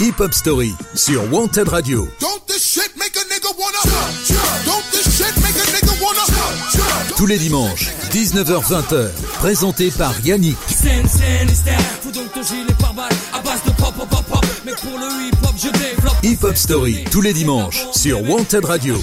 Hip Hop Story sur Wanted Radio. Tous les dimanches, 19h-20h, présenté par Yannick. Hip Hop Story, tous les dimanches, sur Wanted Radio.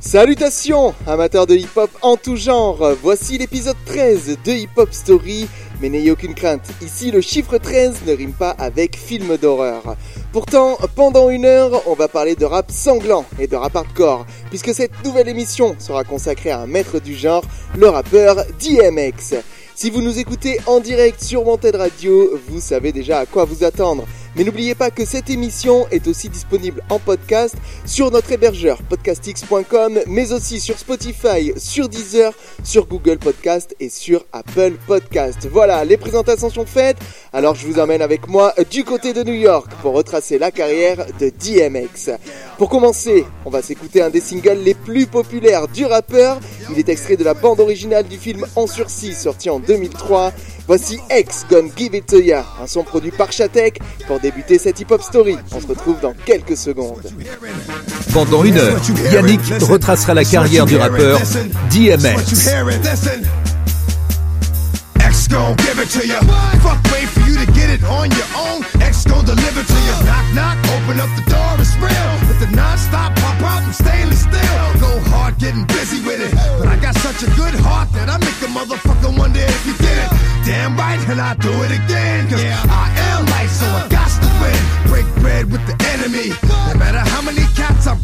Salutations, amateurs de hip-hop en tout genre. Voici l'épisode 13 de Hip Hop Story. Mais n'ayez aucune crainte, ici le chiffre 13 ne rime pas avec film d'horreur. Pourtant, pendant une heure, on va parler de rap sanglant et de rap hardcore, puisque cette nouvelle émission sera consacrée à un maître du genre, le rappeur DMX. Si vous nous écoutez en direct sur Wanted Radio, vous savez déjà à quoi vous attendre. Mais n'oubliez pas que cette émission est aussi disponible en podcast sur notre hébergeur podcastx.com, mais aussi sur Spotify, sur Deezer, sur Google Podcast et sur Apple Podcast. Voilà, les présentations sont faites. Alors je vous emmène avec moi du côté de New York pour retracer la carrière de DMX. Pour commencer, on va s'écouter un des singles les plus populaires du rappeur. Il est extrait de la bande originale du film En sursis sorti en 2003. Voici X Gonna Give It To Ya, un son produit par Chatek pour débuter cette hip-hop story. On se retrouve dans quelques secondes. Pendant une heure, Yannick retracera la carrière du rappeur DMX. X gon' give it to ya. Fuck, wait for you to get it on your own. X gon' deliver to ya. Knock, knock, open up the door, it's real. With the non-stop pop out and stainless steel. Go hard, getting busy with it. But I got such a good heart that I make a motherfucker wonder if you did it. Damn right, and I do it again. Cause I am light, so I got to win. Break bread with the enemy. No matter how many cats I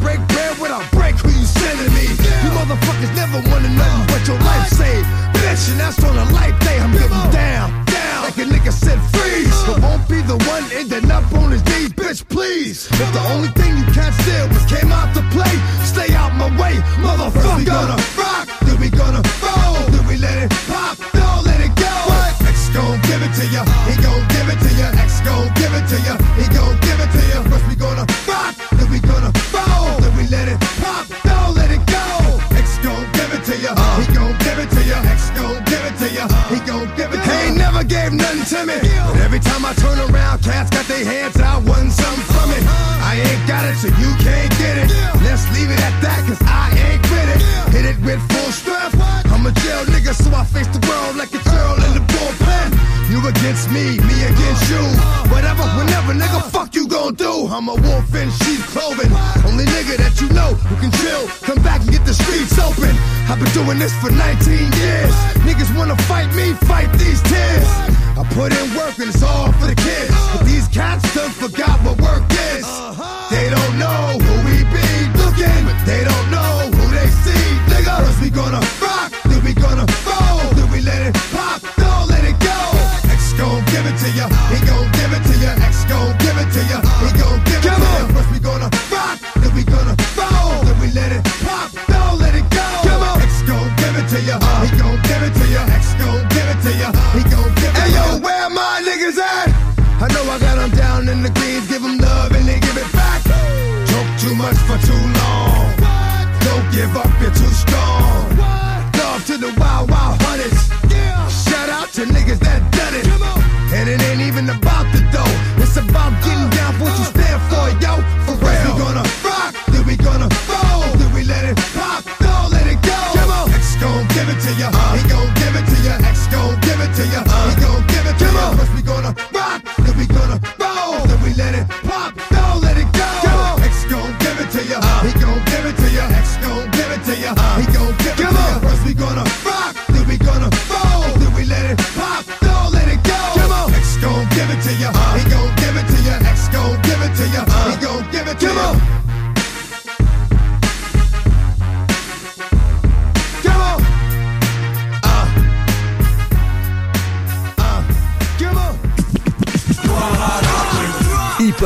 niggas that done it.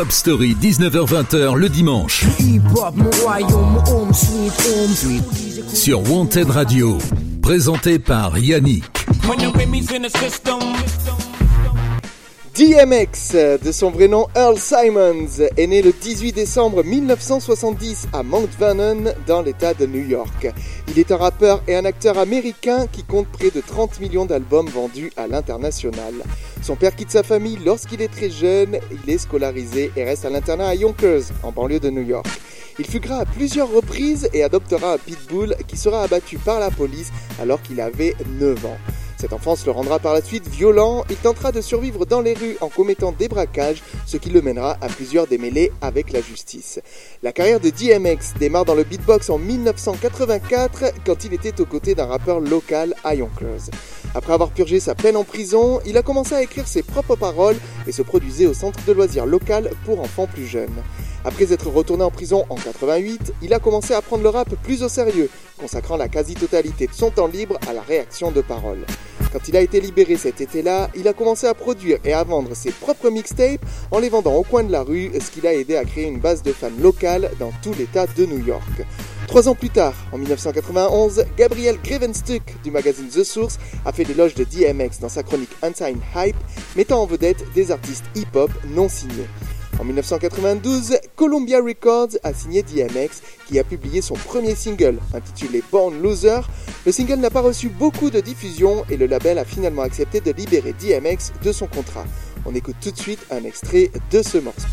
Hop Story, 19h-20h le dimanche. Sur Wanted Radio. Présenté par Yannick. DMX, de son vrai nom Earl Simons, est né le 18 décembre 1970 à Mount Vernon, dans l'État de New York. Il est un rappeur et un acteur américain qui compte près de 30 millions d'albums vendus à l'international. Son père quitte sa famille lorsqu'il est très jeune, il est scolarisé et reste à l'internat à Yonkers, en banlieue de New York. Il fuguera à plusieurs reprises et adoptera un pitbull qui sera abattu par la police alors qu'il avait 9 ans. Cette enfance le rendra par la suite violent, il tentera de survivre dans les rues en commettant des braquages, ce qui le mènera à plusieurs démêlés avec la justice. La carrière de DMX démarre dans le beatbox en 1984 quand il était aux côtés d'un rappeur local à Yonkers. Après avoir purgé sa peine en prison, il a commencé à écrire ses propres paroles et se produisait au centre de loisirs local pour enfants plus jeunes. Après être retourné en prison en 88, il a commencé à prendre le rap plus au sérieux, consacrant la quasi-totalité de son temps libre à la réaction de paroles. Quand il a été libéré cet été-là, il a commencé à produire et à vendre ses propres mixtapes en les vendant au coin de la rue, ce qui l'a aidé à créer une base de fans locale dans tout l'état de New York. Trois ans plus tard, en 1991, Gabriel Grevenstuck du magazine The Source a fait l'éloge de DMX dans sa chronique Unsigned Hype, mettant en vedette des artistes hip-hop non signés. En 1992, Columbia Records a signé DMX qui a publié son premier single intitulé Born Loser. Le single n'a pas reçu beaucoup de diffusion et le label a finalement accepté de libérer DMX de son contrat. On écoute tout de suite un extrait de ce morceau.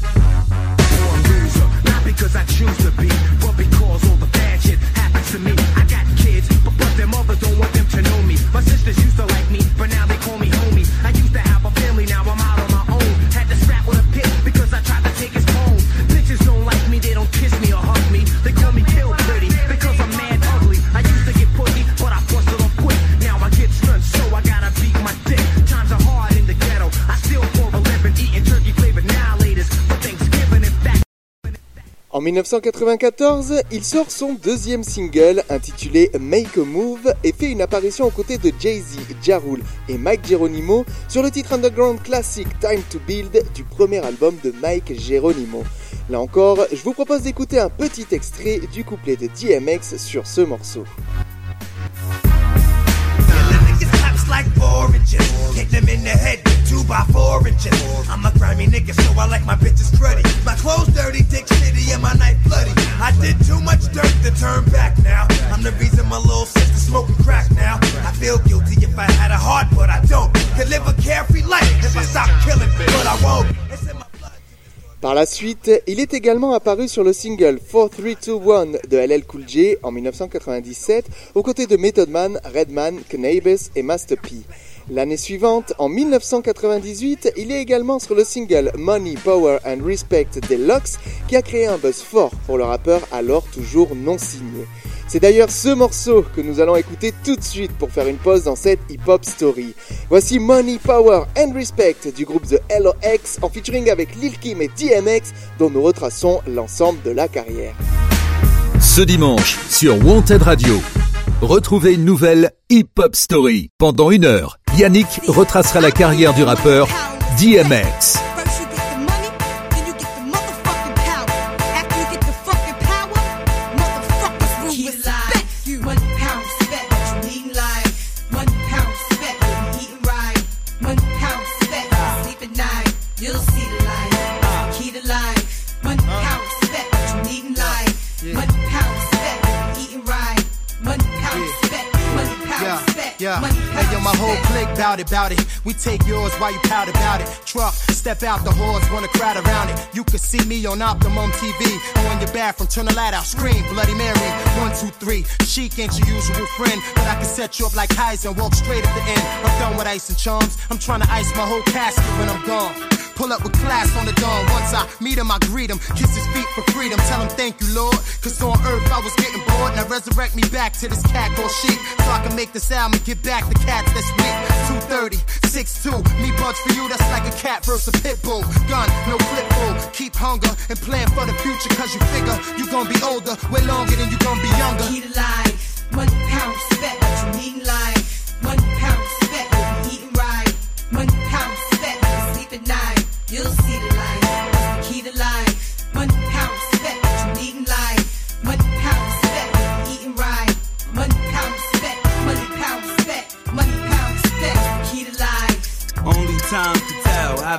En 1994, il sort son deuxième single intitulé Make a Move et fait une apparition aux côtés de Jay-Z, Ja et Mike Geronimo sur le titre underground classique Time to Build du premier album de Mike Geronimo. Là encore, je vous propose d'écouter un petit extrait du couplet de DMX sur ce morceau. Like oranges. Hit them in the head with two by four inches. I'm a grimy nigga, so I like my bitches cruddy. My clothes dirty, dick shitty, and my night bloody. I did too much dirt to turn back now. I'm the reason my little sister smoking crack now. I feel guilty if I had a heart, but I don't. Could live a carefree life if I stop killing, but I won't. Par la suite, il est également apparu sur le single 4321 de LL Cool J en 1997 aux côtés de Method Man, Redman, Knabes et Master P. L'année suivante, en 1998, il est également sur le single Money, Power and Respect Deluxe qui a créé un buzz fort pour le rappeur alors toujours non signé. C'est d'ailleurs ce morceau que nous allons écouter tout de suite pour faire une pause dans cette hip-hop story. Voici Money, Power and Respect du groupe The LOX en featuring avec Lil Kim et DMX dont nous retraçons l'ensemble de la carrière. Ce dimanche sur Wanted Radio, retrouvez une nouvelle hip-hop story. Pendant une heure, Yannick retracera la carrière du rappeur DMX. Yeah. My whole clique bout it, bout it. We take yours while you pout about it. Truck, step out the horse, wanna crowd around it. You can see me on Optimum TV. Or in your bathroom, turn the light out, scream, Bloody Mary. One, two, three. Chic ain't your usual friend, but I can set you up like Heisen, walk straight at the end. I'm done with ice and charms. I'm trying to ice my whole casket when I'm gone. Pull up with class on the dawn. Once I meet him, I greet him. Kiss his feet for freedom. Tell him thank you, Lord. Cause on earth I was getting bored. Now resurrect me back to this cat called sheep. So I can make this album and get back the cats that's weak. 230, 6'2. Me bugs for you, that's like a cat versus a pit bull. Gun, no clip bull. Keep hunger and plan for the future. Cause you figure you gonna be older way longer than you gonna be younger. Alive. One pound respect what you need in life. One pound respect what you eating right. One pound respect sleep at night. You'll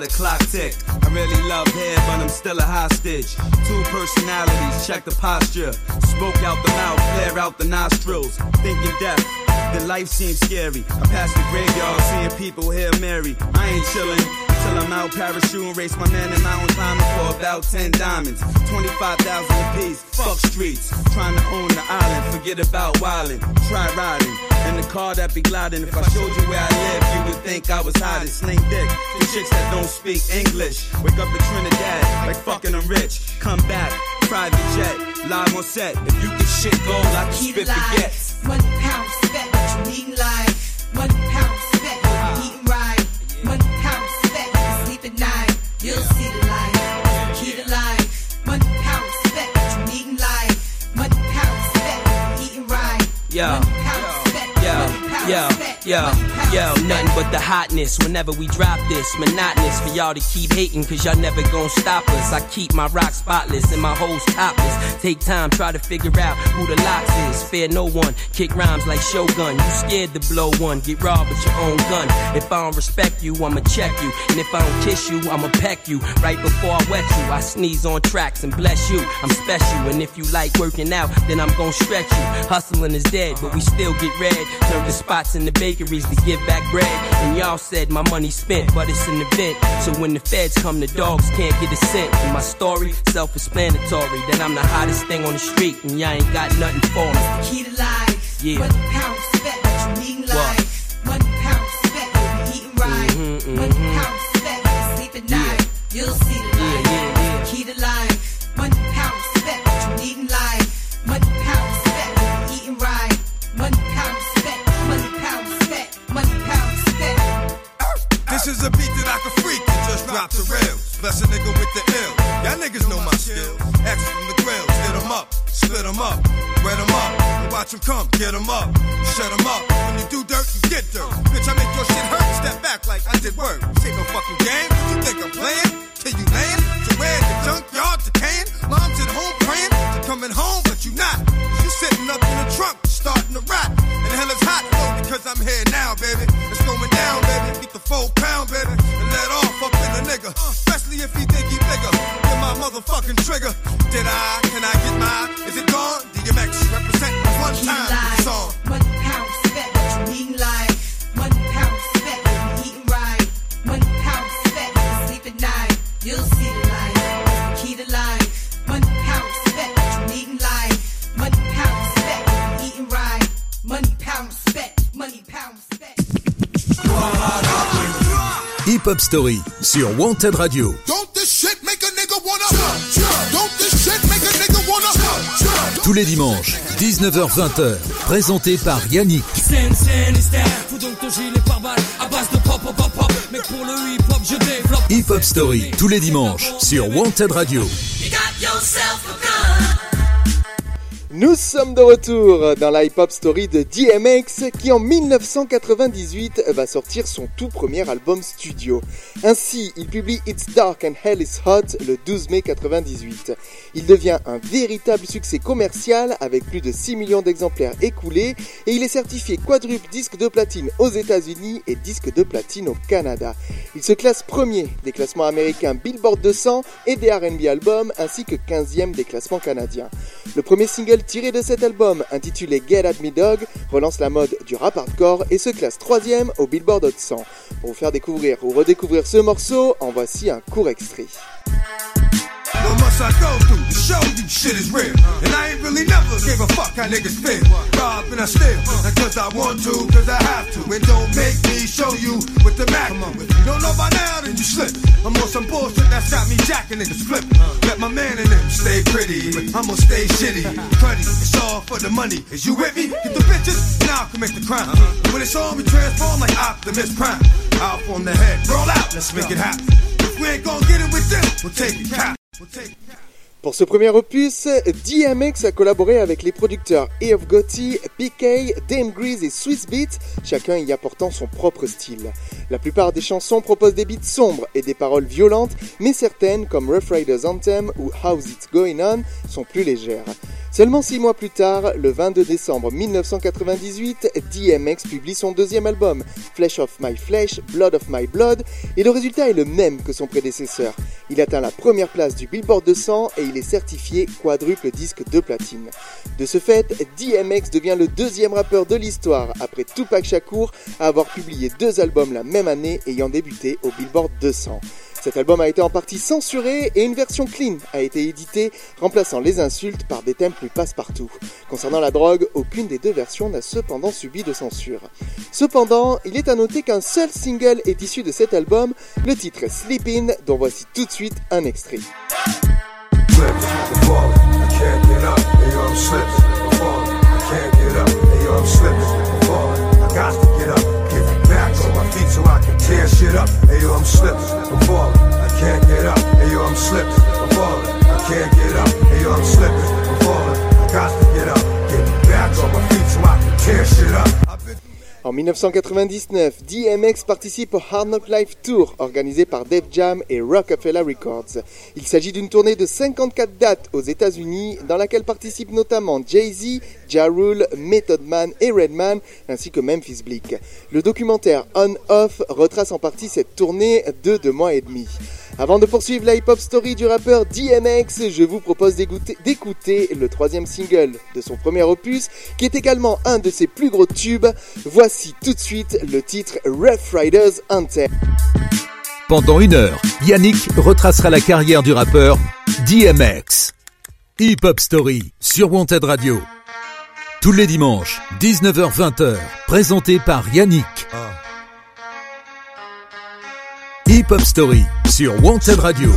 the clock tick. I really love hair, but I'm still a hostage. Two personalities, check the posture. Smoke out the mouth, flare out the nostrils. Thinking death, then life seems scary. I pass the graveyard, seeing people here Mary. I ain't chillin' till I'm out parachuting, race my man in mountain climbing for about 10 diamonds. 25,000 apiece, fuck streets. Trying to own the island, forget about wildin'. Try riding in the car that be gliding. If I showed you where I live, you would think I was hiding. Sling dick, the chicks that don't speak English. Wake up in Trinidad, like fucking I'm rich. Come back, private jet, live on set. If you can shit gold, I can Keep spit baguettes. One pound spent, what you eating like? One pound Yeah yo, yo, yo, nothing but the hotness whenever we drop this. Monotonous for y'all to keep hating, cause y'all never gon' stop us. I keep my rock spotless and my hoes topless. Take time, try to figure out who the locks is. Fear no one, kick rhymes like Shogun. You scared to blow one, get robbed with your own gun. If I don't respect you, I'ma check you. And if I don't kiss you, I'ma peck you. Right before I wet you, I sneeze on tracks and bless you. I'm special, and if you like working out, then I'm gon' stretch you. Hustling is dead, but we still get red. Turn the spots in the bakeries to give back bread. And y'all said my money spent, but it's an event. So when the feds come, the dogs can't get a cent. And my story, self-explanatory, that I'm the hottest thing on the street, and y'all ain't got nothing for me. Key to life. Yeah. One pound spent, what you eating What? like? One pound spent, what you eating right? Mhm, One mhm. pound spent, you sleep at night. You'll see the light. yeah, yeah. Just the rails. Bless a nigga with the ill. Y'all niggas know my skills. X from the grills, get 'em up, split 'em up, wet 'em up, and watch 'em come, get 'em up, shut 'em up. When you do dirt, you get dirt. Bitch, I make your shit hurt, step back like I did work. Ain't no fucking game. You think I'm playing? Till you land? To where the junkyard decaying? Mom's at home praying, to coming home, but you not. You sitting up in the trunk, starting to rot. And hell is hot, though, because I'm here now, baby. It's going down, baby. Get the full pound, baby. And let off the nigga. Especially if he think he bigger. Get my motherfucking trigger. Did I? Can I get mine? Is it Hip Hop Story sur Wanted Radio. Don't this shit make a nigga wanna? Don't this shit make a nigga wanna? Tous les dimanches, 19h-20h, présenté par Yannick. Hip Hop Story, tous les dimanches, sur Wanted Radio. Nous sommes de retour dans la hip-hop story de DMX qui en 1998 va sortir son tout premier album studio. Ainsi, il publie It's Dark and Hell is Hot le 12 mai 98. Il devient un véritable succès commercial avec plus de 6 millions d'exemplaires écoulés et il est certifié quadruple disque de platine aux États-Unis et disque de platine au Canada. Il se classe premier des classements américains Billboard 200 et des R&B albums ainsi que 15e des classements canadiens. Le premier single tiré de cet album, intitulé Get At Me Dog, relance la mode du rap hardcore et se classe troisième au Billboard Hot 100. Pour vous faire découvrir ou redécouvrir ce morceau, en voici un court extrait. What must I go through to show you shit is real? And I ain't really never gave a fuck how niggas feel. Rob and I steal, not cause I want to, cause I have to. And don't make me show you with the Mac. If you don't know by now, then you slip. I'm on some bullshit that's got me jacking niggas flip. Let my man in them stay pretty, but I'ma stay shitty. Cruddy, it's all for the money. Is you with me? Get the bitches, and I'll commit the crime. When it's on, we transform like Optimus Prime. Out on the head, roll out, let's make it happen. If we ain't gonna get it with this, we'll take it. We'll take. Pour ce premier opus, DMX a collaboré avec les producteurs A of Gotti, PK, Dame Grease et Swiss Beats, chacun y apportant son propre style. La plupart des chansons proposent des beats sombres et des paroles violentes, mais certaines, comme Rough Riders Anthem ou How's It Going On, sont plus légères. Seulement six mois plus tard, le 22 décembre 1998, DMX publie son deuxième album, Flesh of My Flesh, Blood of My Blood, et le résultat est le même que son prédécesseur. Il atteint la première place du Billboard 200 et il est certifié quadruple disque de platine. De ce fait, DMX devient le deuxième rappeur de l'histoire, après Tupac Shakur, à avoir publié deux albums la même année ayant débuté au Billboard 200. Cet album a été en partie censuré et une version clean a été éditée, remplaçant les insultes par des thèmes plus passe-partout. Concernant la drogue, aucune des deux versions n'a cependant subi de censure. Cependant, il est à noter qu'un seul single est issu de cet album, le titre Sleepin', dont voici tout de suite un extrait. slipping, I'm falling, I can't get up, Hey yo, I'm slipping, I'm falling, I can't get up, Hey yo, I'm slipping, I'm falling, I got to get up, get back on my feet so I can tear shit up, Hey yo, I'm slipping, I'm falling, I can't get up, Hey yo, I'm slipping, I'm falling, I can't get up, Hey yo, I'm slipping, I'm falling, I got to get up, get back on my feet so I can tear shit up. En 1999, DMX participe au Hard Knock Life Tour organisé par Def Jam et Rockefeller Records. Il s'agit d'une tournée de 54 dates aux États-Unis dans laquelle participent notamment Jay-Z, Ja Rule, Method Man et Redman ainsi que Memphis Bleak. Le documentaire On Off retrace en partie cette tournée de deux mois et demi. Avant de poursuivre la hip-hop story du rappeur DMX, je vous propose d'écouter le troisième single de son premier opus, qui est également un de ses plus gros tubes. Voici tout de suite le titre Rough Riders Anthem. Pendant une heure, Yannick retracera la carrière du rappeur DMX. Hip Hop Story sur Wanted Radio. Tous les dimanches, 19h-20h, présenté par Yannick. Hip Hop Story sur Wanted Radio.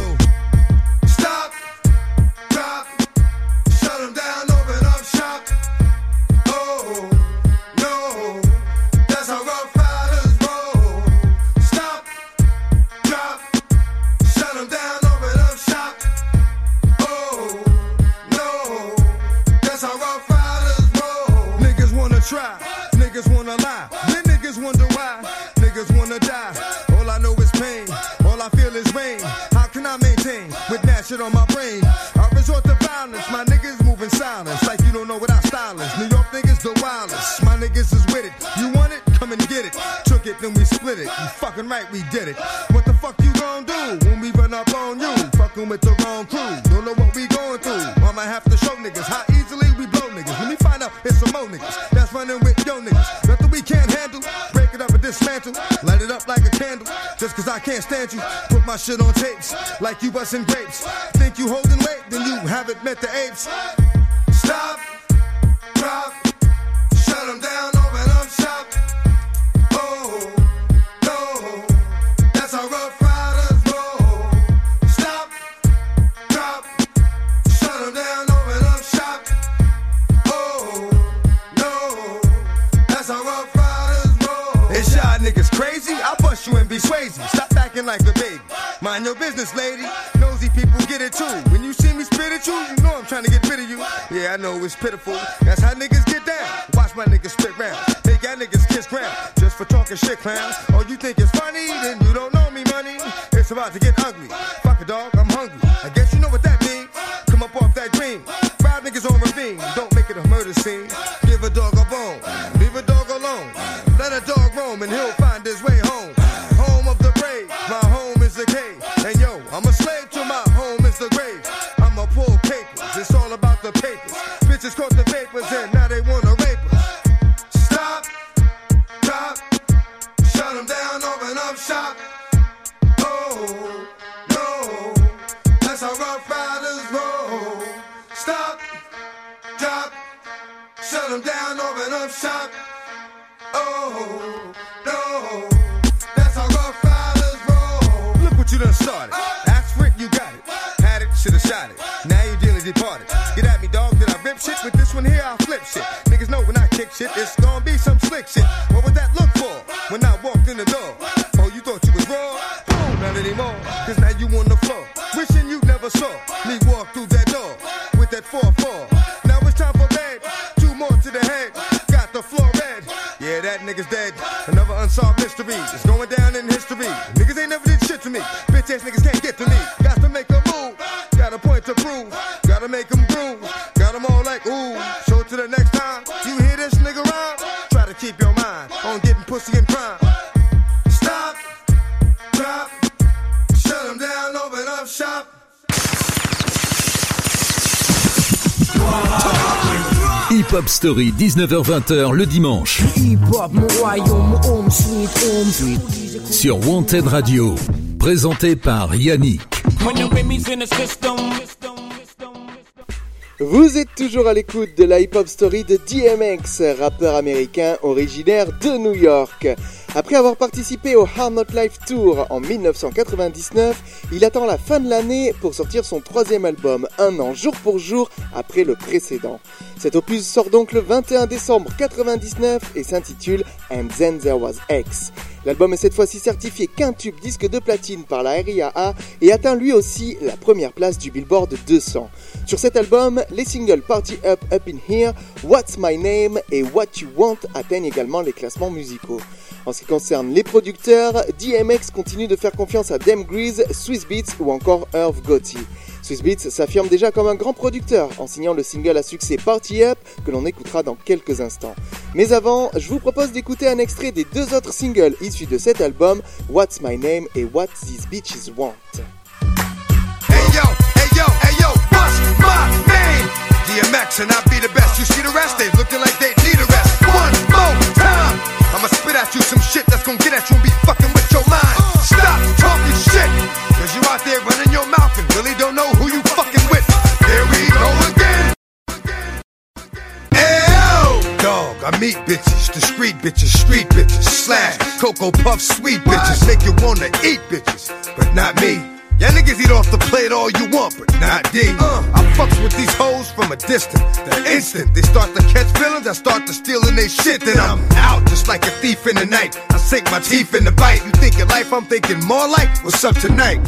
Niggas is with it. You want it? Come and get it. Took it, then we split it. You fucking right, we did it. What the fuck you gon' do when we run up on you? Fucking with the wrong crew. Don't know what we going through. I'ma have to show niggas how easily we blow niggas. When we find out it's some more niggas that's running with yo niggas. Nothing we can't handle. Break it up and dismantle. Light it up like a candle. Just cause I can't stand you. Put my shit on tapes like you busting grapes. Think you holding weight, then you haven't met the apes. Your business, lady. Nosy people get it too. When you see me spit at you, you know I'm trying to get rid of you. Yeah, I know it's pitiful. That's how niggas get down. Watch my niggas spit round. Make y'all niggas kiss ground. Just for talking shit, clowns. Oh, you think it's Oh, no. That's how rough roll. Look what you done started. Ask for it, you got it. Had it, should've shot it. Now you dearly departed. Get at me, dog. Did I rip shit? With this one here, I'll flip shit. Story, 19h-20h le dimanche. Sur Wanted Radio. Présenté par Yannick. Vous êtes toujours à l'écoute de la hip-hop story de DMX, rappeur américain originaire de New York. Après avoir participé au Hard Not Life Tour en 1999, il attend la fin de l'année pour sortir son troisième album, un an jour pour jour après le précédent. Cet opus sort donc le 21 décembre 1999 et s'intitule And Then There Was X. L'album est cette fois-ci certifié qu'un tube disque de platine par la RIAA et atteint lui aussi la première place du Billboard 200. Sur cet album, les singles Party Up, Up in Here, What's My Name et What You Want atteignent également les classements musicaux. En ce qui concerne les producteurs, DMX continue de faire confiance à Dem Grease, Swiss Beats ou encore Irv Gotti. Swiss Beats s'affirme déjà comme un grand producteur en signant le single à succès Party Up que l'on écoutera dans quelques instants. Mais avant, je vous propose d'écouter un extrait des deux autres singles issus de cet album, What's My Name et What These Bitches Want. Hey yo, hey yo, hey yo, be the best. You see the rest, looking like they need a rest. One I'ma spit at you some shit that's gonna get at you and be fucking with your mind. Stop talking shit, cause you out there running your mouth and really don't know who you fucking with. Here we go again. Ayo! Dog, I meet bitches, discreet bitches, street bitches, slash, Cocoa Puff, sweet bitches, make you wanna eat bitches, but not me. Y'all niggas eat off the plate all you want, but not D. Uh, I fucks with these hoes from a distance. The instant they start to catch feelings, I start to stealing they shit. Then I'm out just like a thief in the night. I sink my teeth in the bite. You thinking life, I'm thinking more like what's up tonight.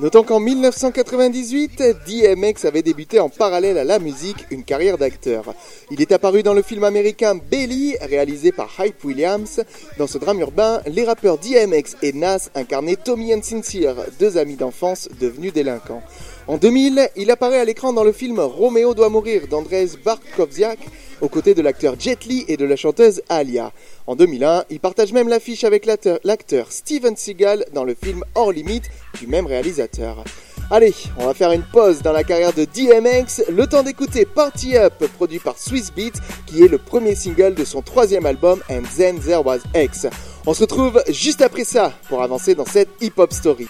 Notons qu'en 1998, DMX avait débuté en parallèle à la musique une carrière d'acteur. Il est apparu dans le film américain Belly, réalisé par Hype Williams. Dans ce drame urbain, les rappeurs DMX et Nas incarnaient Tommy and Sincere, deux amis d'enfance devenus délinquants. En 2000, il apparaît à l'écran dans le film Roméo doit mourir d'Andrzej Bartkowiak, aux côtés de l'acteur Jet Li et de la chanteuse Alia. En 2001, il partage même l'affiche avec l'acteur Steven Seagal dans le film Hors Limite du même réalisateur. Allez, on va faire une pause dans la carrière de DMX, le temps d'écouter Party Up, produit par Swiss Beats, qui est le premier single de son troisième album And Then There Was X. On se retrouve juste après ça pour avancer dans cette hip-hop story.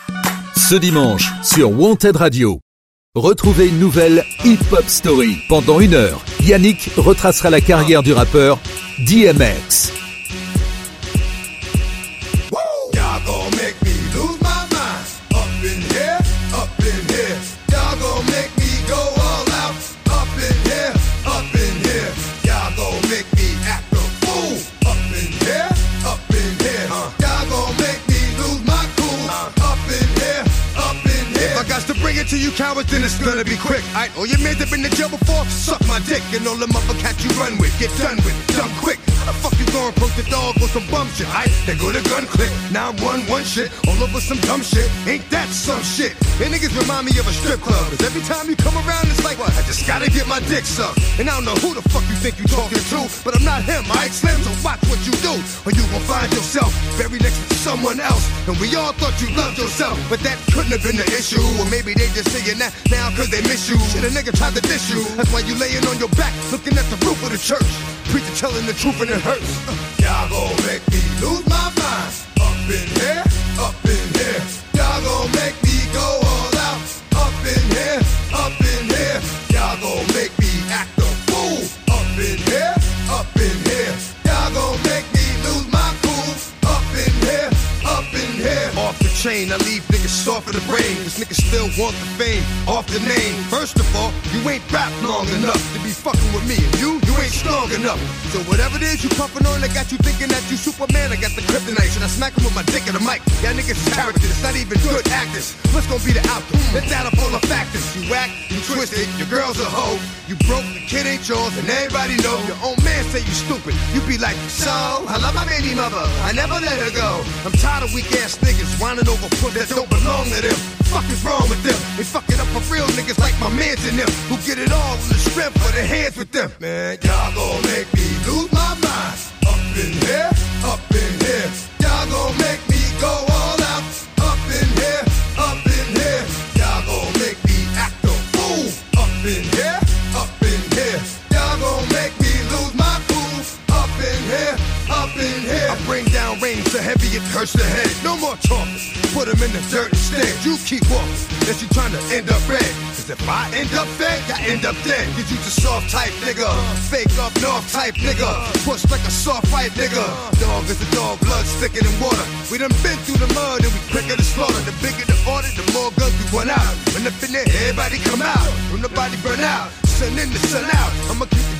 Ce dimanche, sur Wanted Radio. Retrouvez une nouvelle Hip Hop Story. Pendant une heure, Yannick retracera la carrière du rappeur DMX. To you cowards, then it's gonna be quick. Alright, all your men have been to jail before, suck my dick. And all the motherfuckers you run with, get done with, done quick. The fuck gonna approach the dog with some bum shit? Alright, they go to gun click. Now I'm one, one shit, all over some dumb shit. Ain't that some shit? And niggas remind me of a strip club. Cause every time you come around, it's like, what? I just gotta get my dick sucked. And I don't know who the fuck you think you talking to, but I'm not him, alright, Slim? So watch what you do, or you gon' find yourself buried next to someone else. And we all thought you loved yourself, but that couldn't have been the issue. Or maybe they just saying that now cause they miss you. Shit, a nigga tried to diss you. That's why you laying on your back, looking at the roof of the church. Preacher telling the truth and it hurts. Uh, Y'all gon' make me lose my mind. Up in here, chain, I leave niggas soft in the brain. Cause niggas still want the fame off the name. First of all, you ain't rap long enough to be fucking with me. And you, you ain't strong enough. So whatever it is you puffin' on, I got you thinking that you Superman. I got the kryptonite. Should I smack him with my dick in the mic? Y'all niggas characters, not even good actors. What's gonna be the outcome? Let's add up all the factors. You act, you twisted, your girl's a hoe. You broke, the kid ain't yours, and everybody know. Your own man say you stupid. You be like, so, I love my baby mother. I never let her go. I'm tired of weak ass niggas whining over foot that don't belong to them. Fuck is wrong with them? They fuck it up for real niggas like my mans and them who get it all in the strength of their hands with them. Man, y'all gon' make me lose my mind. Up in here, put them in the dirt instead. You keep up, unless you trying to end up red. Cause if I end up dead, I end up dead. Cause you just soft type nigga. Fake up north type nigga. Push like a soft fight nigga. Dog is a dog, blood thicker than water. We done been through the mud and we quicker to slaughter. The bigger the order, the more guns we run out. When in there, everybody come out. When the body burn out. Sun in the sun out. I'ma keep the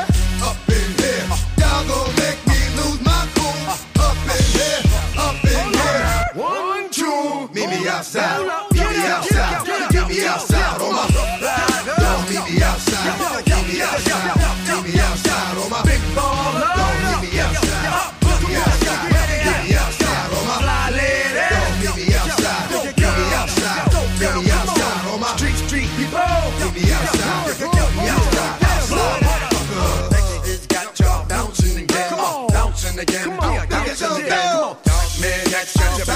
outside. Meet me outside. Meet me outside on. Don't meet me outside. Meet me outside. Meet me outside on my big ball. Don't meet me outside. Meet me outside. Meet me outside on. Don't meet me outside. Meet me outside. Me outside on street street people. Meet me outside. Meet me outside. Bouncing again. Bouncing again. Bouncing again. Man, that's you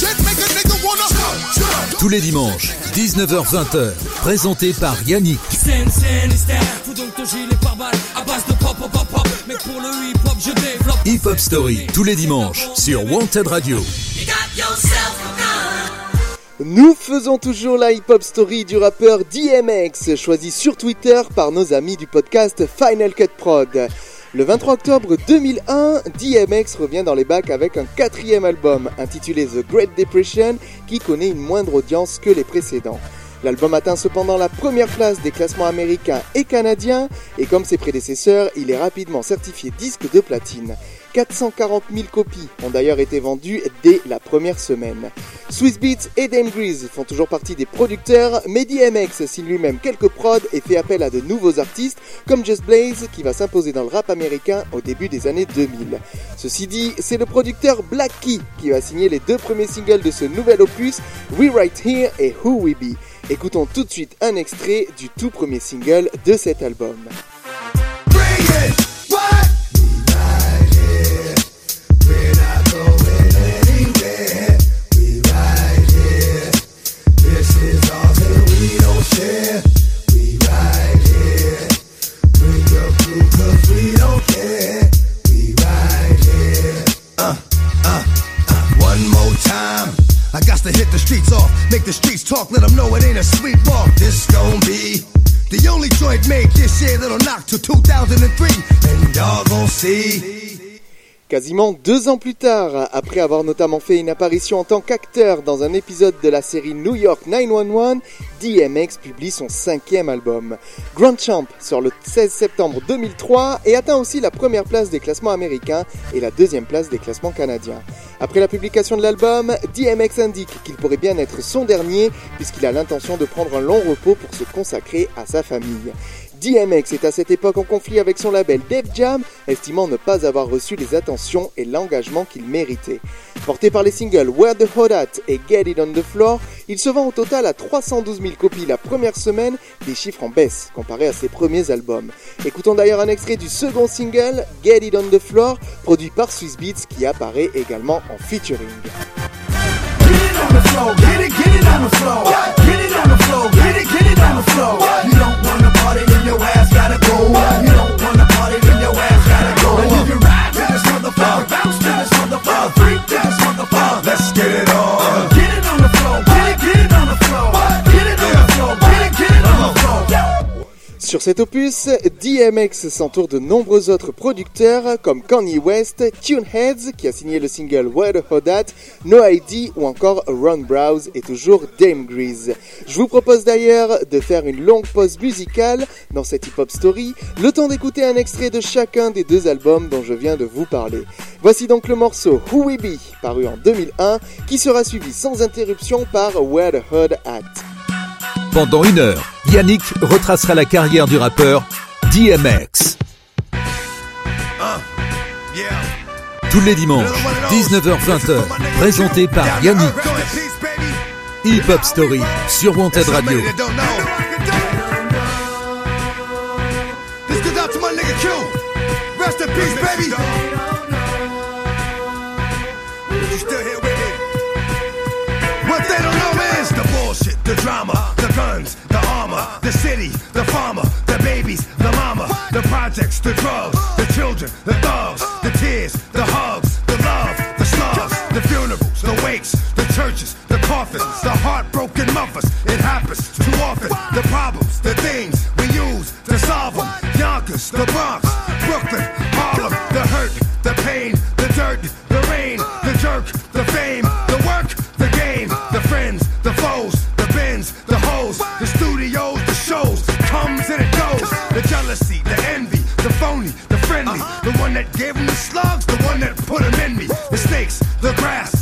shit make a nigga wanna? Tous les dimanches, 19h-20h, présenté par Yannick. Scène, scène, style. Fous donc ton gilet par balle à base de pop, pop, pop, pop. Mais pour le hip hop, je développe. Hip Hop Story, tous les dimanches, sur Wanted Radio. Nous faisons toujours la hip-hop story du rappeur DMX, choisi sur Twitter par nos amis du podcast Final Cut Prod. Le 23 octobre 2001, DMX revient dans les bacs avec un quatrième album intitulé The Great Depression qui connaît une moindre audience que les précédents. L'album atteint cependant la première place des classements américains et canadiens et comme ses prédécesseurs, il est rapidement certifié disque de platine. 440 000 copies ont d'ailleurs été vendues dès la première semaine. Swiss Beats et Dame Grease font toujours partie des producteurs, mais DMX signe lui-même quelques prods et fait appel à de nouveaux artistes comme Just Blaze qui va s'imposer dans le rap américain au début des années 2000. Ceci dit, c'est le producteur Black Key qui va signer les deux premiers singles de ce nouvel opus, We Right Here et Who We Be. Écoutons tout de suite un extrait du tout premier single de cet album. Streets off, make the streets talk, let them know it ain't a sweet walk. This gon' be the only joint made this year that'll knock to 2003, and y'all gon' see. Quasiment deux ans plus tard, après avoir notamment fait une apparition en tant qu'acteur dans un épisode de la série New York 911, DMX publie son cinquième album. Grand Champ sort le 16 septembre 2003 et atteint aussi la première place des classements américains et la deuxième place des classements canadiens. Après la publication de l'album, DMX indique qu'il pourrait bien être son dernier puisqu'il a l'intention de prendre un long repos pour se consacrer à sa famille. DMX est à cette époque en conflit avec son label Def Jam, estimant ne pas avoir reçu les attentions et l'engagement qu'il méritait. Porté par les singles Where the Hot At et Get It On The Floor, il se vend au total à 312 000 copies la première semaine, des chiffres en baisse comparé à ses premiers albums. Écoutons d'ailleurs un extrait du second single, Get It On The Floor, produit par Swiss Beats qui apparaît également en featuring. Get it on the floor, get it, get it on the floor. Get it on the floor, get it, get it on the floor. You don't wanna party, then your ass gotta go. You don't wanna party, then your ass gotta go. And you ride to this Sur cet opus, DMX s'entoure de nombreux autres producteurs comme Kanye West, Tuneheads qui a signé le single Where the That, No ID ou encore Ron Browse et toujours Dame Grease. Je vous propose d'ailleurs de faire une longue pause musicale dans cette hip-hop story, le temps d'écouter un extrait de chacun des deux albums dont je viens de vous parler. Voici donc le morceau Who We Be, paru en 2001, qui sera suivi sans interruption par Where the Hood At. Pendant une heure, Yannick retracera la carrière du rappeur DMX. Tous les dimanches, 19h-20h, présenté par Yannick. Hip Hop Story sur Wanted Radio. Rest in peace, baby. The drama, the guns, the armor, the city, the farmer, the babies, the mama, the projects, the drugs, the children, the thugs, the tears, the hugs, the love, the slugs, the funerals, the wakes, the churches, the coffins, the heartbroken mothers. It happens too often. The problems, the things we use to solve them. Yonkers, the Bronx, that gave them the slugs, the one that put them in me. The snakes, the grass,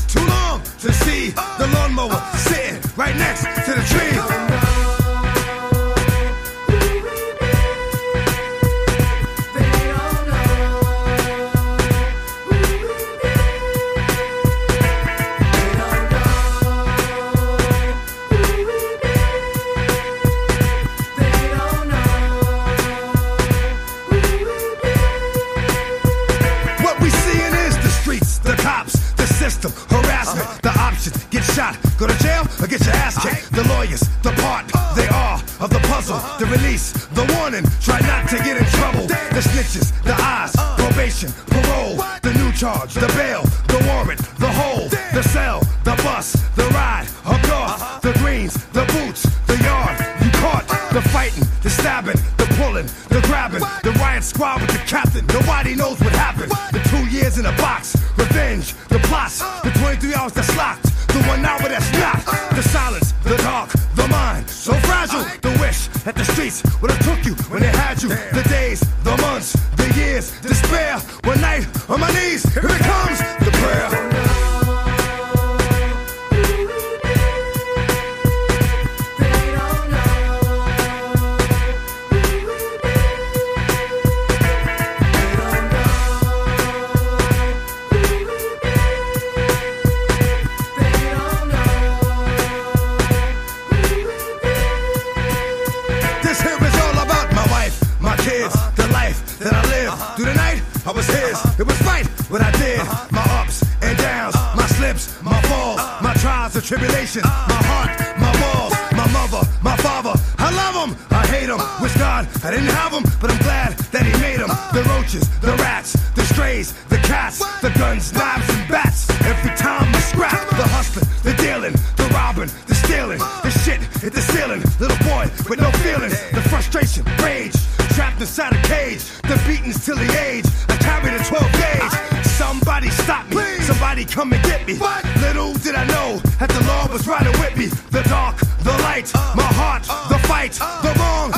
come and get me. Little did I know that the Lord was riding with me. The dark, the light, uh, my heart, uh, the fight, uh, the wrong,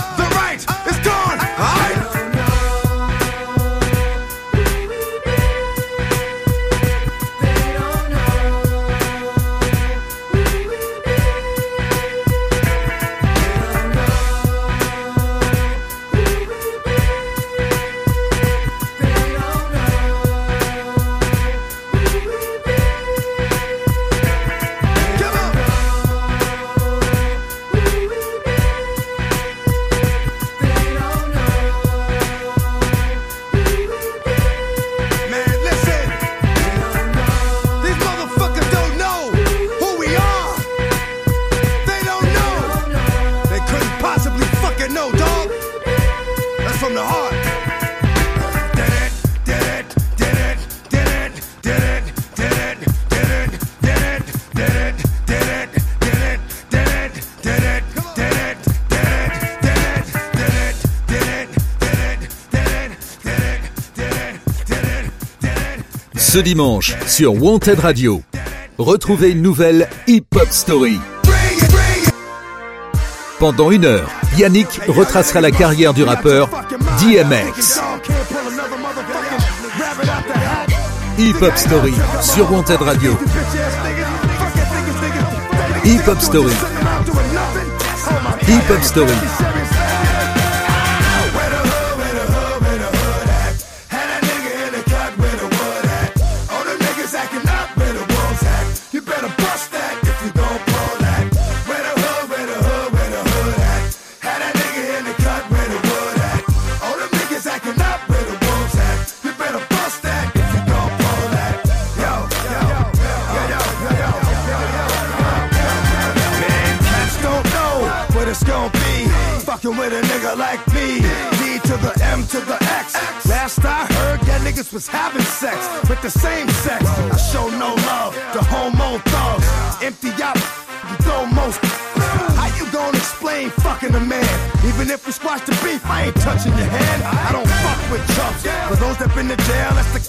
Ce dimanche sur Wanted Radio, retrouvez une nouvelle Hip Hop Story. Pendant une heure, Yannick retracera la carrière du rappeur DMX. Hip Hop Story sur Wanted Radio. Hip Hop Story. Hip Hop Story. Was having sex with the same sex. I show no love to homo thugs. Empty out, you throw most. How you gonna explain fucking a man? Even if we squash the beef, I ain't touching your hand. I don't fuck with chumps. For those that been to jail, that's the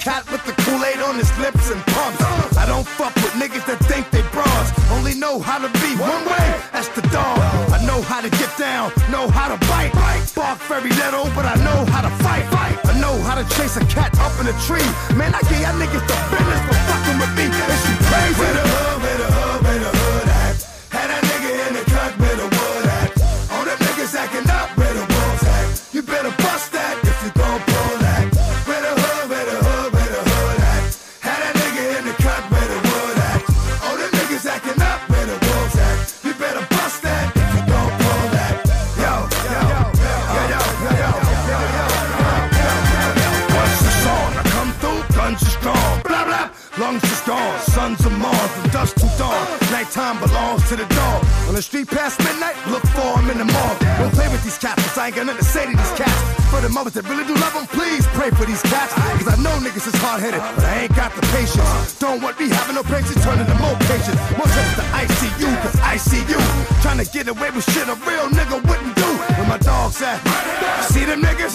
See them niggas?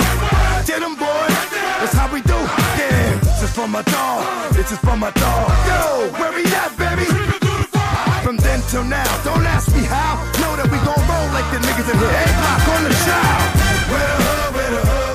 Get them boys. That's how we do. Yeah, this is for my dog. This is for my dog. Yo, where we at, baby? From then till now, don't ask me how. Know that we gon' roll like the niggas in here. A block on the shout. Where the hood, where the hood,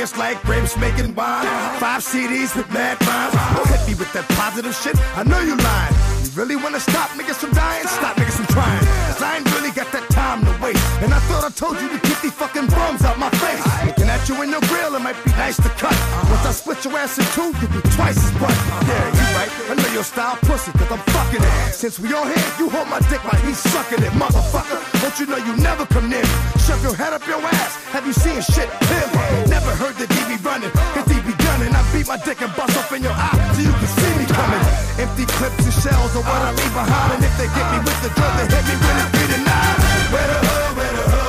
niggas like grapes making wine. Five CDs with mad rhymes. Don't hit me with that positive shit. I know you lying. You really wanna stop niggas from dying? Stop niggas from trying. Cause I ain't really got that time to waste. And I thought I told you to get these fucking bums out my face. At you in your grill, it might be nice to cut. Once I split your ass in two, you'll be twice as much. Yeah, you right. I know your style pussy, cause I'm fucking it. Since we all here, you hold my dick while he's sucking it, motherfucker. Don't you know you never come near me? Shove your head up your ass. Have you seen shit clearly? Never heard that he be running, cause he gunning. I beat my dick and bust up in your eye so you can see me coming. Empty clips and shells are what I leave behind. And if they get me with the drill, they hit me with it to nine. Where the hood, where the hood,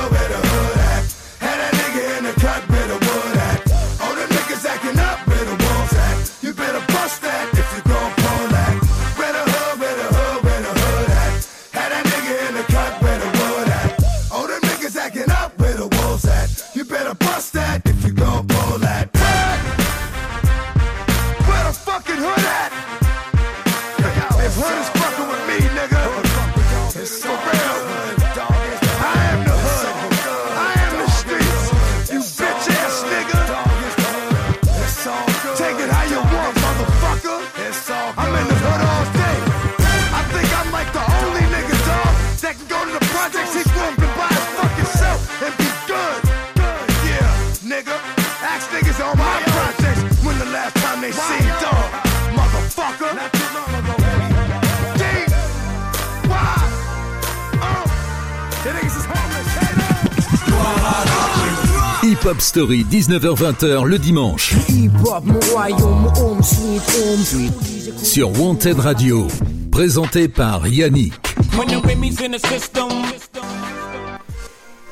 Story, 19h-20h le dimanche. Sur Wanted Radio. Présenté par Yannick.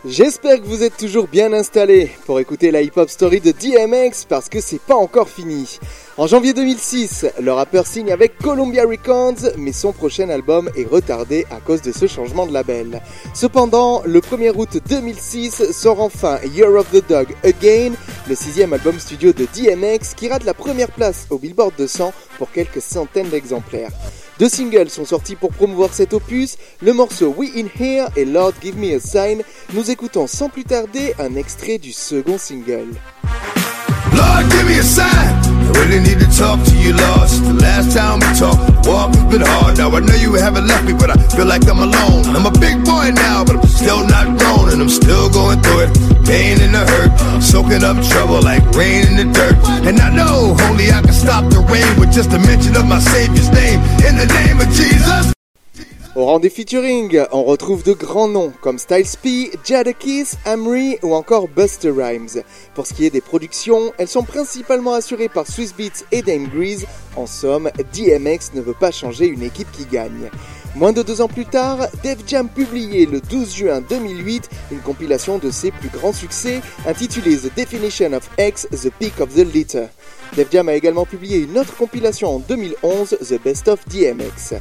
J'espère que vous êtes toujours bien installés pour écouter la hip-hop story de DMX parce que c'est pas encore fini. En janvier 2006, le rappeur signe avec Columbia Records, mais son prochain album est retardé à cause de ce changement de label. Cependant, le 1er août 2006 sort enfin Year of the Dog Again, le sixième album studio de DMX qui rate la première place au Billboard 200 pour quelques centaines d'exemplaires. Deux singles sont sortis pour promouvoir cet opus, le morceau We In Here et Lord Give Me a Sign. Nous écoutons sans plus tarder un extrait du second single. I really need to talk to you. Since the last time we talked, walk has been hard. Now I know you haven't left me, but I feel like I'm alone. I'm a big boy now, but I'm still not grown, and I'm still going through it. Pain and the hurt, soaking up trouble like rain in the dirt. And I know only I can stop the rain with just a mention of my Savior's name. In the name of Jesus. Au rang des featuring, on retrouve de grands noms comme Styles P, Jadakiss, Amri ou encore Buster Rhymes. Pour ce qui est des productions, elles sont principalement assurées par Swiss Beats et Dame Grease. En somme, DMX ne veut pas changer une équipe qui gagne. Moins de deux ans plus tard, Def Jam publiait le 12 juin 2008 une compilation de ses plus grands succès intitulée The Definition of X, The Peak of the Litter. Def Jam a également publié une autre compilation en 2011, The Best of DMX.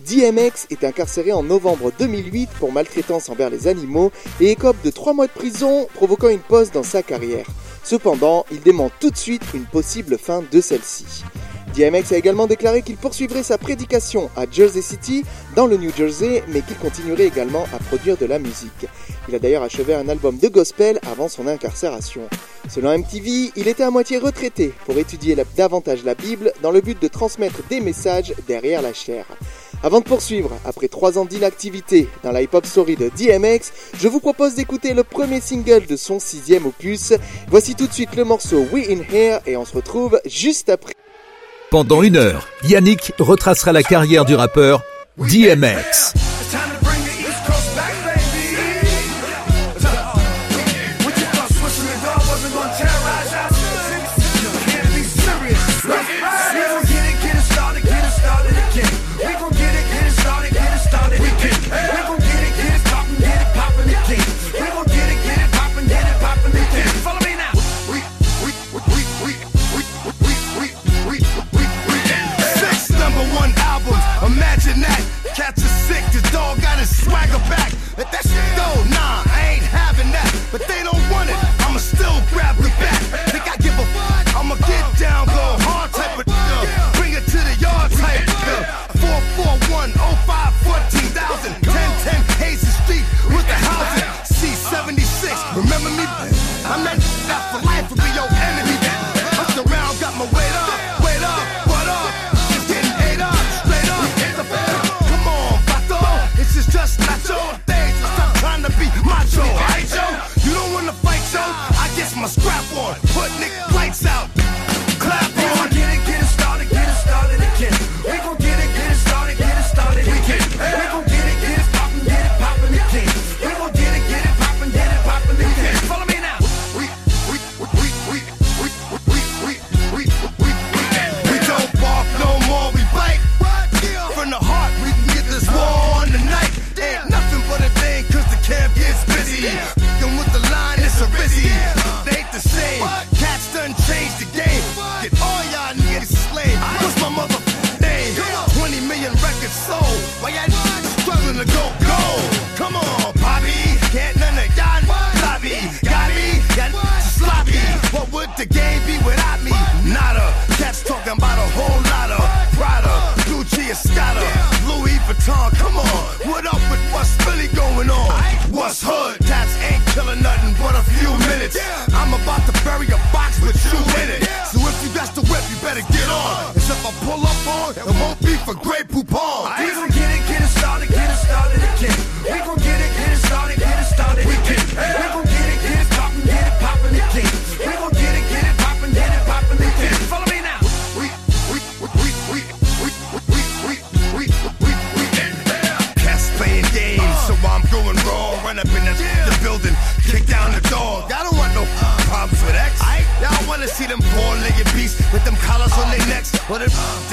DMX est incarcéré en novembre 2008 pour maltraitance envers les animaux et écope de 3 mois de prison, provoquant une pause dans sa carrière. Cependant, il dément tout de suite une possible fin de celle-ci. DMX a également déclaré qu'il poursuivrait sa prédication à Jersey City, dans le New Jersey, mais qu'il continuerait également à produire de la musique. Il a d'ailleurs achevé un album de gospel avant son incarcération. Selon MTV, il était à moitié retraité pour étudier davantage la Bible dans le but de transmettre des messages derrière la chair. Avant de poursuivre, après trois ans d'inactivité dans la hip-hop story de DMX, je vous propose d'écouter le premier single de son sixième opus. Voici tout de suite le morceau We In Here et on se retrouve juste après. Pendant une heure, Yannick retracera la carrière du rappeur DMX. Swagger back. Let that shit go. Nah, I ain't having that. But they don't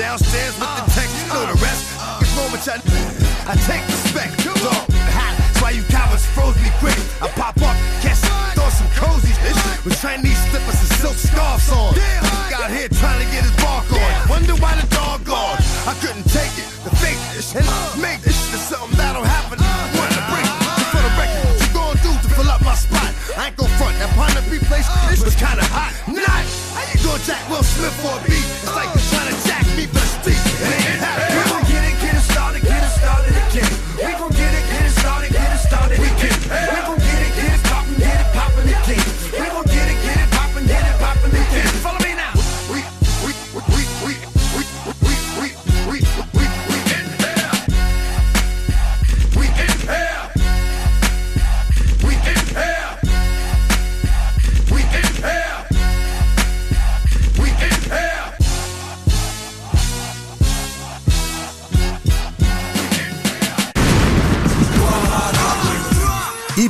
downstairs with the text. You know the rest. Wrong with y'all? I take respect. Dog, that's why you cowards froze me quick. I pop up, catch throw some cozy shit with Chinese slippers and silk scarves on. Got here trying to get his bark on. Wonder why the dog gone. I couldn't take it. The fake this and make this shit something that'll happen. Want to break for the record. What you gonna do to fill up my spot? I ain't gon' front. That Pine P place, this was kinda hot. Not. How you gonna jack Will Smith for a beat?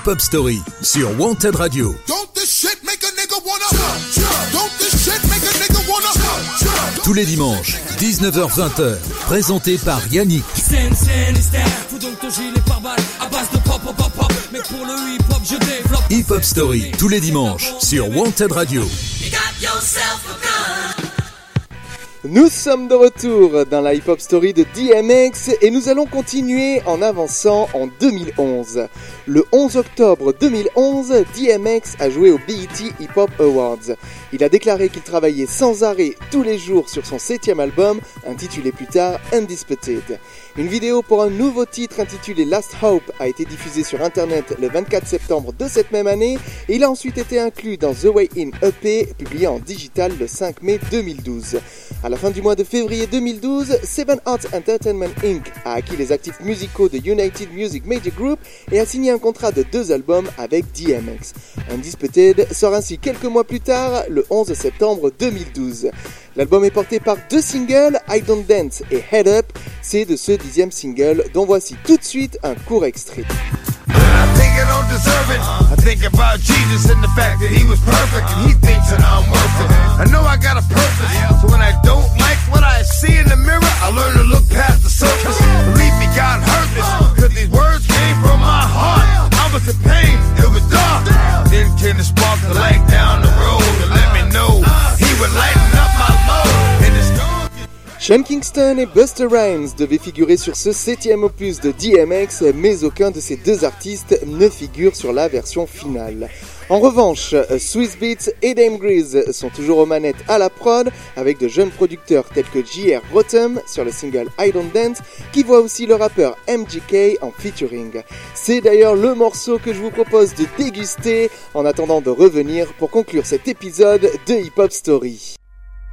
Hip Hop Story sur Wanted Radio. Tous les dimanches, 19h-20h, présenté par Yannick. Hip-Hop Story, tous les dimanches, sur Wanted Radio. Nous sommes de retour dans la hip-hop story de DMX et nous allons continuer en avançant en 2011. Le 11 octobre 2011, DMX a joué au BET Hip Hop Awards. Il a déclaré qu'il travaillait sans arrêt tous les jours sur son septième album, intitulé plus tard Undisputed. Une vidéo pour un nouveau titre intitulé Last Hope a été diffusée sur internet le 24 septembre de cette même année et il a ensuite été inclus dans The Way In EP, publié en digital le 5 mai 2012. À la fin du mois de février 2012, Seven Arts Entertainment Inc. a acquis les actifs musicaux de United Music Media Group et a signé un contrat de deux albums avec DMX. Undisputed sort ainsi quelques mois plus tard, le 11 septembre 2012. L'album est porté par deux singles, I Don't Dance et Head Up. C'est de ce dixième single dont voici tout de suite un court extrait. I think don't deserve it. I think about Jesus and the fact that he was perfect and he thinks that I'm worth it. I know I got a purpose, so when I don't like what I see in the mirror, I learn to look past the surface. Believe me, God heard this, cause these words came from my heart. I was in pain, it was dark. Then came the spark the light down the road Sean Kingston et Buster Rhymes devaient figurer sur ce septième opus de DMX, mais aucun de ces deux artistes ne figure sur la version finale. En revanche, Swiss Beats et Dame Grease sont toujours aux manettes à la prod, avec de jeunes producteurs tels que J.R. Rotem sur le single I Don't Dance, qui voit aussi le rappeur MGK en featuring. C'est d'ailleurs le morceau que je vous propose de déguster en attendant de revenir pour conclure cet épisode de Hip Hop Story.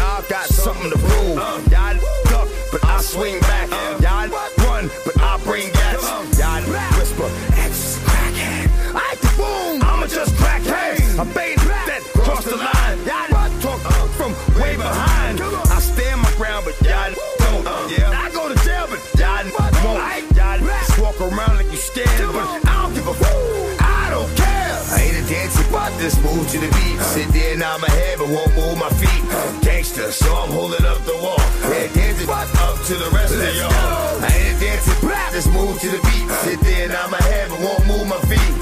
y'all got something to prove. Y'all duck, but I swing back. Y'all run, but I bring gas. Y'all whisper, X crackhead. I boom, I'ma just crack heads. I bait that cross the line. Y'all talk from way behind. But this move to the beat. Sit there, and nod my head, but won't move my feet. Gangster, so I'm holding up the wall. Yeah, dancing up to the rest of y'all. I ain't dancing, this move to the beat. Sit there, nod my head, but won't move my feet.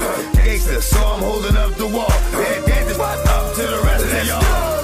Gangster, so I'm holding up the wall. Yeah, dancing up to the rest of y'all.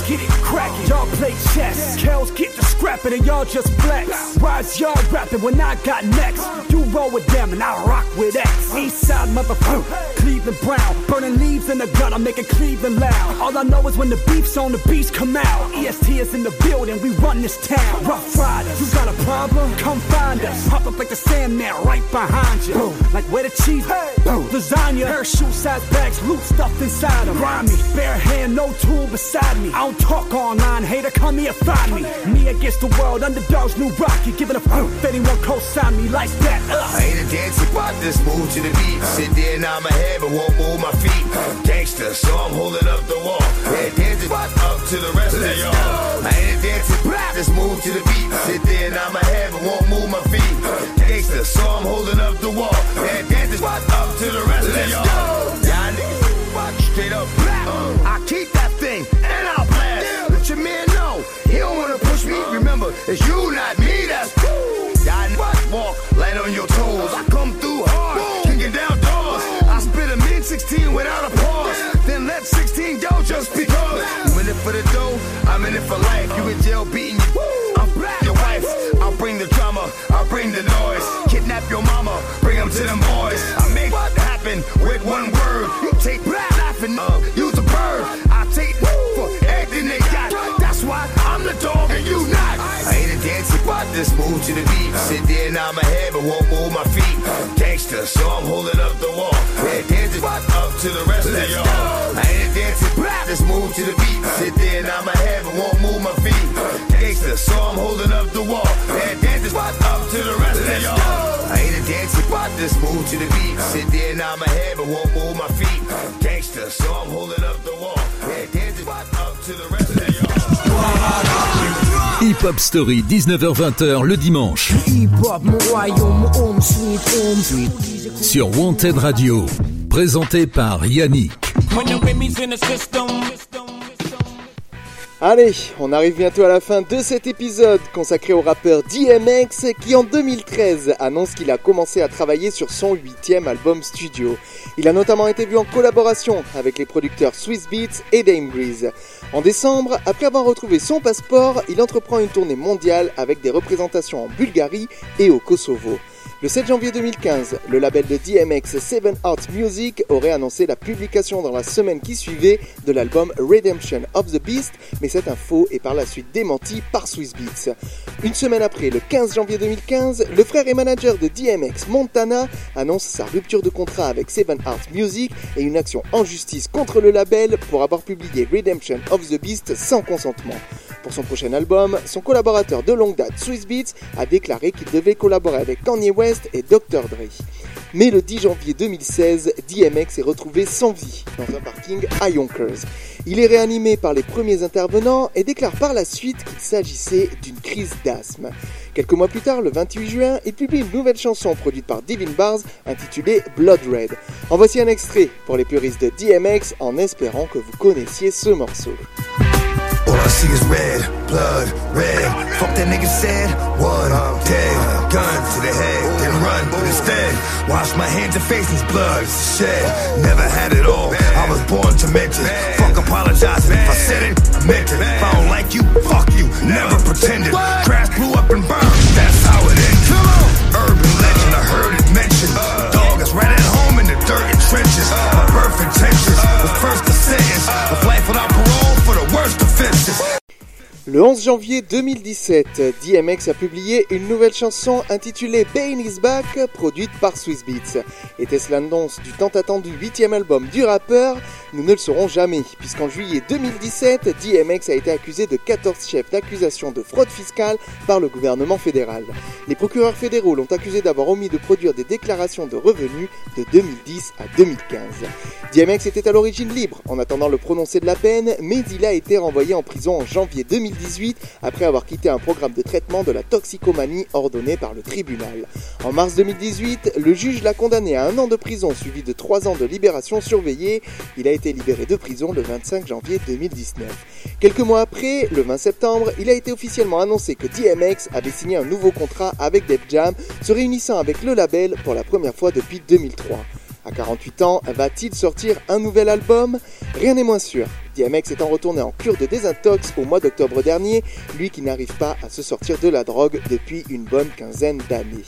Kells get it cracking, y'all play chess. Kells get the scrapping and y'all just flex. Rise y'all rapping when I got next. You roll with them and I rock with X. East side motherfucker, Cleveland Brown. Burning leaves in the gun, I'm making Cleveland loud. All I know is when the beef's on, the beats come out. EST is in the building, we run this town. Rough Riders, you got a problem? Come find us. Pop up like the Sandman right behind you. Boom. Like where the cheese? Hey. Boom. Lasagna, parachute size bags, loot stuff inside them. Grimy, bare hand, no tool beside me. I don't talk online, hater, come here, find me. Me against the world, underdogs, new rocky. Giving a f if anyone co-sign me like that. Uh. I ain't a dancer, but just move to the beat. Sit there and nod my head, but won't move my feet. Gangster, so I'm holding up the wall. Yeah, dancing, but up to the rest of y'all. I ain't a dancer, just move to the beat. Sit there and nod my head, but won't move my feet. Gangster, so I'm holding up the wall. Yeah, dancing, but up to the rest of y'all. Y'all niggas, fuck straight up. I keep that thing Remember, it's you, not me. That's Y'all niggas walk light on your toes. I come through hard, kicking down doors. I spit a mid 16 without a pause. Then let 16 go just because. You in it for the dough, I'm in it for life. You in jail beating you. I'm black. your wife. I'll bring the drama, I'll bring the noise. Kidnap your mama, bring them to them boys. I make what happen with one word. You take laughing, uh, use just move to the beat. Sit there and nod my head, but won't move my feet. Gangster, so I'm holding up the wall. Yeah, dancing, up to the rest of y'all. I ain't a dancer, just move to the beat. Sit there and nod my head, but won't move my feet. Gangster, so I'm holding up the wall. Yeah, dancing, up to the rest of y'all. I ain't a dancer, but just move to the beat. Sit there and nod my head, but won't move my feet. Gangster, so I'm holding up the wall. Yeah, dancing, up to the rest of y'all. Hip Hop Story, 19h-20h le dimanche. Sur Wanted Radio. Présenté par Yannick. Allez, on arrive bientôt à la fin de cet épisode consacré au rappeur DMX qui en 2013 annonce qu'il a commencé à travailler sur son huitième album studio. Il a notamment été vu en collaboration avec les producteurs Swiss Beats et Dame Breeze. En décembre, après avoir retrouvé son passeport, il entreprend une tournée mondiale avec des représentations en Bulgarie et au Kosovo. Le 7 janvier 2015, le label de DMX Seven Art Music aurait annoncé la publication dans la semaine qui suivait de l'album Redemption of the Beast, mais cette info est par la suite démentie par Swiss Beats. Une semaine après, le 15 janvier 2015, le frère et manager de DMX Montana annonce sa rupture de contrat avec Seven Art Music et une action en justice contre le label pour avoir publié Redemption of the Beast sans consentement. Pour son prochain album, son collaborateur de longue date, Swiss Beats, a déclaré qu'il devait collaborer avec Kanye West et Dr. Dre. Mais le 10 janvier 2016, DMX est retrouvé sans vie dans un parking à Yonkers. Il est réanimé par les premiers intervenants et déclare par la suite qu'il s'agissait d'une crise d'asthme. Quelques mois plus tard, le 28 juin, il publie une nouvelle chanson produite par Devin Bars intitulée Blood Red. En voici un extrait pour les puristes de DMX en espérant que vous connaissiez ce morceau. I see is red, blood, red. Fuck that nigga said, what? Dead. Gun to the head, then run. But instead, wash my hands and face this blood. Shed. Never had it all. I was born to mention. Fuck apologizing. If I said it, I meant it. If I don't like you, fuck you. Never pretended. Crash blew up and burned. That's how it ended. Urban legend, I heard it mentioned. Dog is right at home in the dirt and trenches. My birth intentions was first a sentence Le 11 janvier 2017, DMX a publié une nouvelle chanson intitulée Bane is Back, produite par Swiss Beats. Était-ce l'annonce du tant attendu huitième album du rappeur Nous ne le saurons jamais, puisqu'en juillet 2017, DMX a été accusé de 14 chefs d'accusation de fraude fiscale par le gouvernement fédéral. Les procureurs fédéraux l'ont accusé d'avoir omis de produire des déclarations de revenus de 2010 à 2015. DMX était à l'origine libre en attendant le prononcé de la peine, mais il a été renvoyé en prison en janvier 2018 après avoir quitté un programme de traitement de la toxicomanie ordonné par le tribunal. En mars 2018, le juge l'a condamné à un an de prison suivi de trois ans de libération surveillée. Il a été libéré de prison le 25 janvier 2019. Quelques mois après, le 20 septembre, il a été officiellement annoncé que DMX avait signé un nouveau contrat avec Def Jam, se réunissant avec le label pour la première fois depuis 2003. À 48 ans, va-t-il sortir un nouvel album? Rien n'est moins sûr. DMX étant retourné en cure de désintox au mois d'octobre dernier, lui qui n'arrive pas à se sortir de la drogue depuis une bonne quinzaine d'années.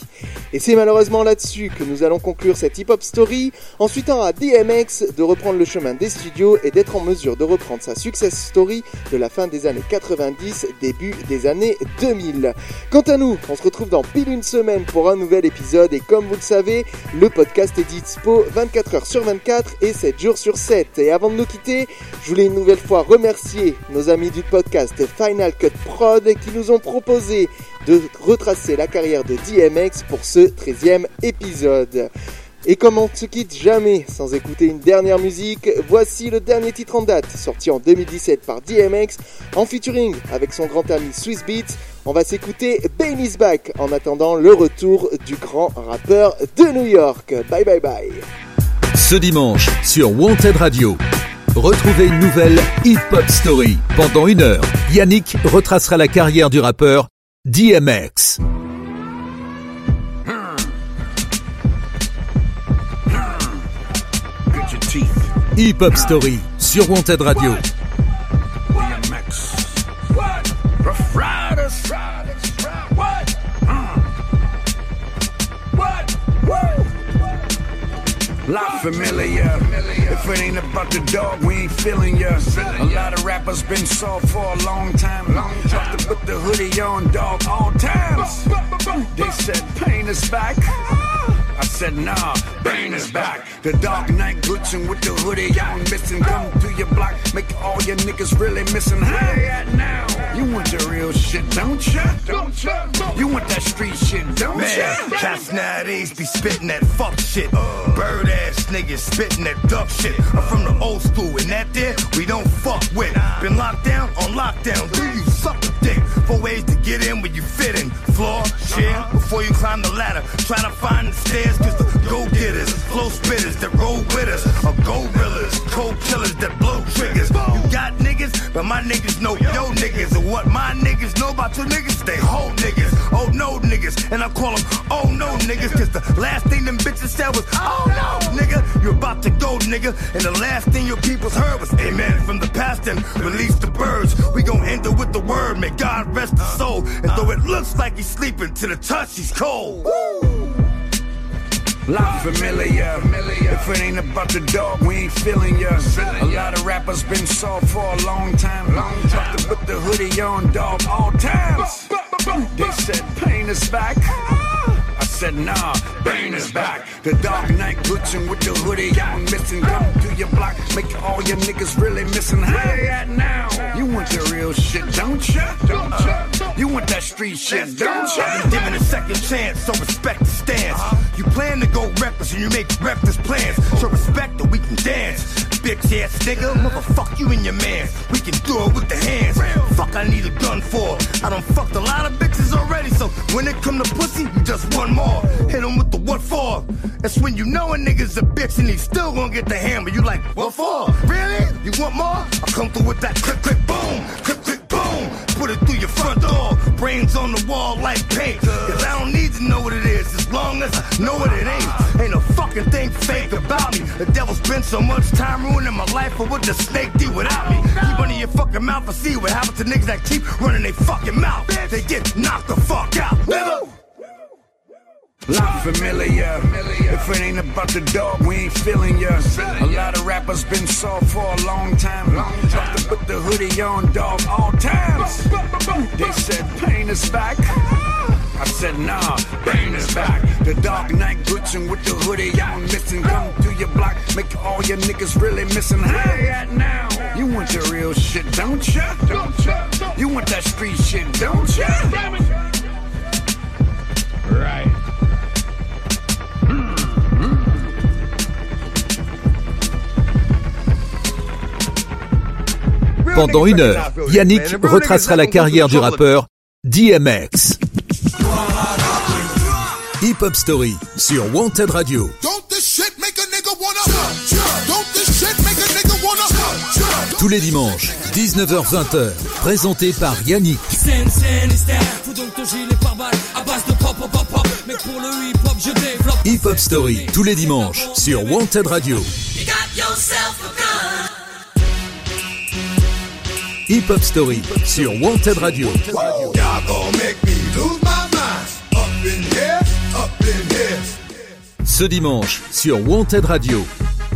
Et c'est malheureusement là-dessus que nous allons conclure cette hip-hop story, en souhaitant à DMX de reprendre le chemin des studios et d'être en mesure de reprendre sa success story de la fin des années 90, début des années 2000. Quant à nous, on se retrouve dans pile une semaine pour un nouvel épisode et comme vous le savez, le podcast est dispo 24 heures sur 24 et 7 jours sur 7. Et avant de nous quitter, je voulais nous nouvelle fois remercier nos amis du podcast Final Cut Prod qui nous ont proposé de retracer la carrière de DMX pour ce 13e épisode. Et comme on ne se quitte jamais sans écouter une dernière musique, voici le dernier titre en date, sorti en 2017 par DMX, en featuring avec son grand ami Swiss Beats. On va s'écouter Bane is Back en attendant le retour du grand rappeur de New York. Bye bye bye. Ce dimanche sur Wanted Radio. Retrouvez une nouvelle Hip Hop Story. Pendant une heure, Yannick retracera la carrière du rappeur DMX. Hip Hop Story sur Wanted Radio. Rough Lot familiar. If it ain't about the dog, we ain't feeling ya. A lot of rappers been soft for a long time. Have to put the hoodie on, dog, all times. They said pain is back. I said nah, Bane is back. The dark night glitching with the hoodie on, missing. Come to your block, make all your niggas really missing. Hey, now. You want shit, don't ya? Don't ya? You want that street shit, don't Man, ya? cats nowadays be spitting that fuck shit. Bird ass niggas spitting that duck shit. I'm from the old school, and that there we don't fuck with. Been locked down on lockdown. Do you suck a dick? Four ways to get in where you fit in. Floor, chair, before you climb the ladder. Trying to find the stairs, cause the go getters, flow spitters that roll with us are gorillas, cold killers that blow triggers. You got niggas, but my niggas know yo niggas. And what my niggas know about your niggas, they whole niggas. Oh no niggas, and I call them oh no niggas, cause the last thing them bitches said was oh no nigga. you're about to go nigga, and the last thing your peoples heard was amen from the past and release the birds. We gon' end it with the word, may God rest his soul. And though it looks like he's sleeping, to the touch he's cold. Lot familiar. If it ain't about the dog, we ain't feeling ya. A lot of rappers been soft for a long time. Long Have to put the hoodie on, dog, all times. They said pain is back. Said nah, Bane is back. The dark night glitching with the hoodie on, missing. Come to your block, make all your niggas really missing. Hey, at now. You want the real shit, don't ya? Don't ya? You want that street shit, don't ya? Been given a second chance, so respect the stance. Uh-huh. You plan to go reckless and you make reckless plans. So respect that we can dance. Bitch ass nigga, motherfuck you and your man. We can do it with the hands. Fuck, I need a gun for. I done fucked a lot of bitches already, so when it come to pussy, you just one more. Hit him with the what for? That's when you know a nigga's a bitch and he still gonna get the hammer. You like, what for? Really? You want more? I'll come through with that click, click, boom. Click, click, boom. Put it through your front door. Brains on the wall like paint. Cause I don't need to know what it is as long as I know what it ain't. Ain't a fucking thing fake about me. The devil spent so much time ruining my life, but what the snake do without me? Keep running your fucking mouth and see what happens to niggas that keep running their fucking mouth. They get knocked the fuck out. Nigga. Lot familiar. If it ain't about the dog, we ain't feeling ya. A lot of rappers been soft for a long time. Have to put the hoodie on, dog, all times. They said pain is back. I said nah, Bane is back. The dark night glitching with the hoodie on, missing. Come to your block, make all your niggas really missing. Hey, at now? You want the real shit, don't ya? Don't ya? You want that street shit, don't ya? Right. Pendant une heure, Yannick retracera la carrière du rappeur DMX. Hip Hop Story sur Wanted Radio. Don't this shit make a nigga wanna? Don't this shit make a nigga wanna? Tous les dimanches, 19h-20h, présenté par Yannick. Hip hop, Story tous les dimanches sur Wanted Radio. You got yourself a gun. Hip Hop Story sur Wanted Radio. Y'all gon' make me lose my Ce dimanche sur Wanted Radio.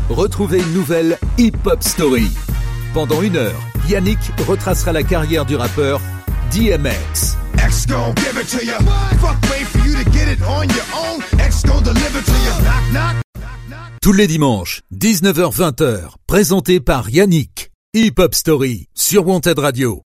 Retrouvez une nouvelle Hip Hop Story. Pendant une heure, Yannick retracera la carrière du rappeur DMX. X gon' give it to ya. Fuck, wait for you to get it on your own. X gon' deliver to ya. Knock, knock. Tous les dimanches, 19h-20h, présenté par Yannick. Hip Hop Story sur Wanted Radio.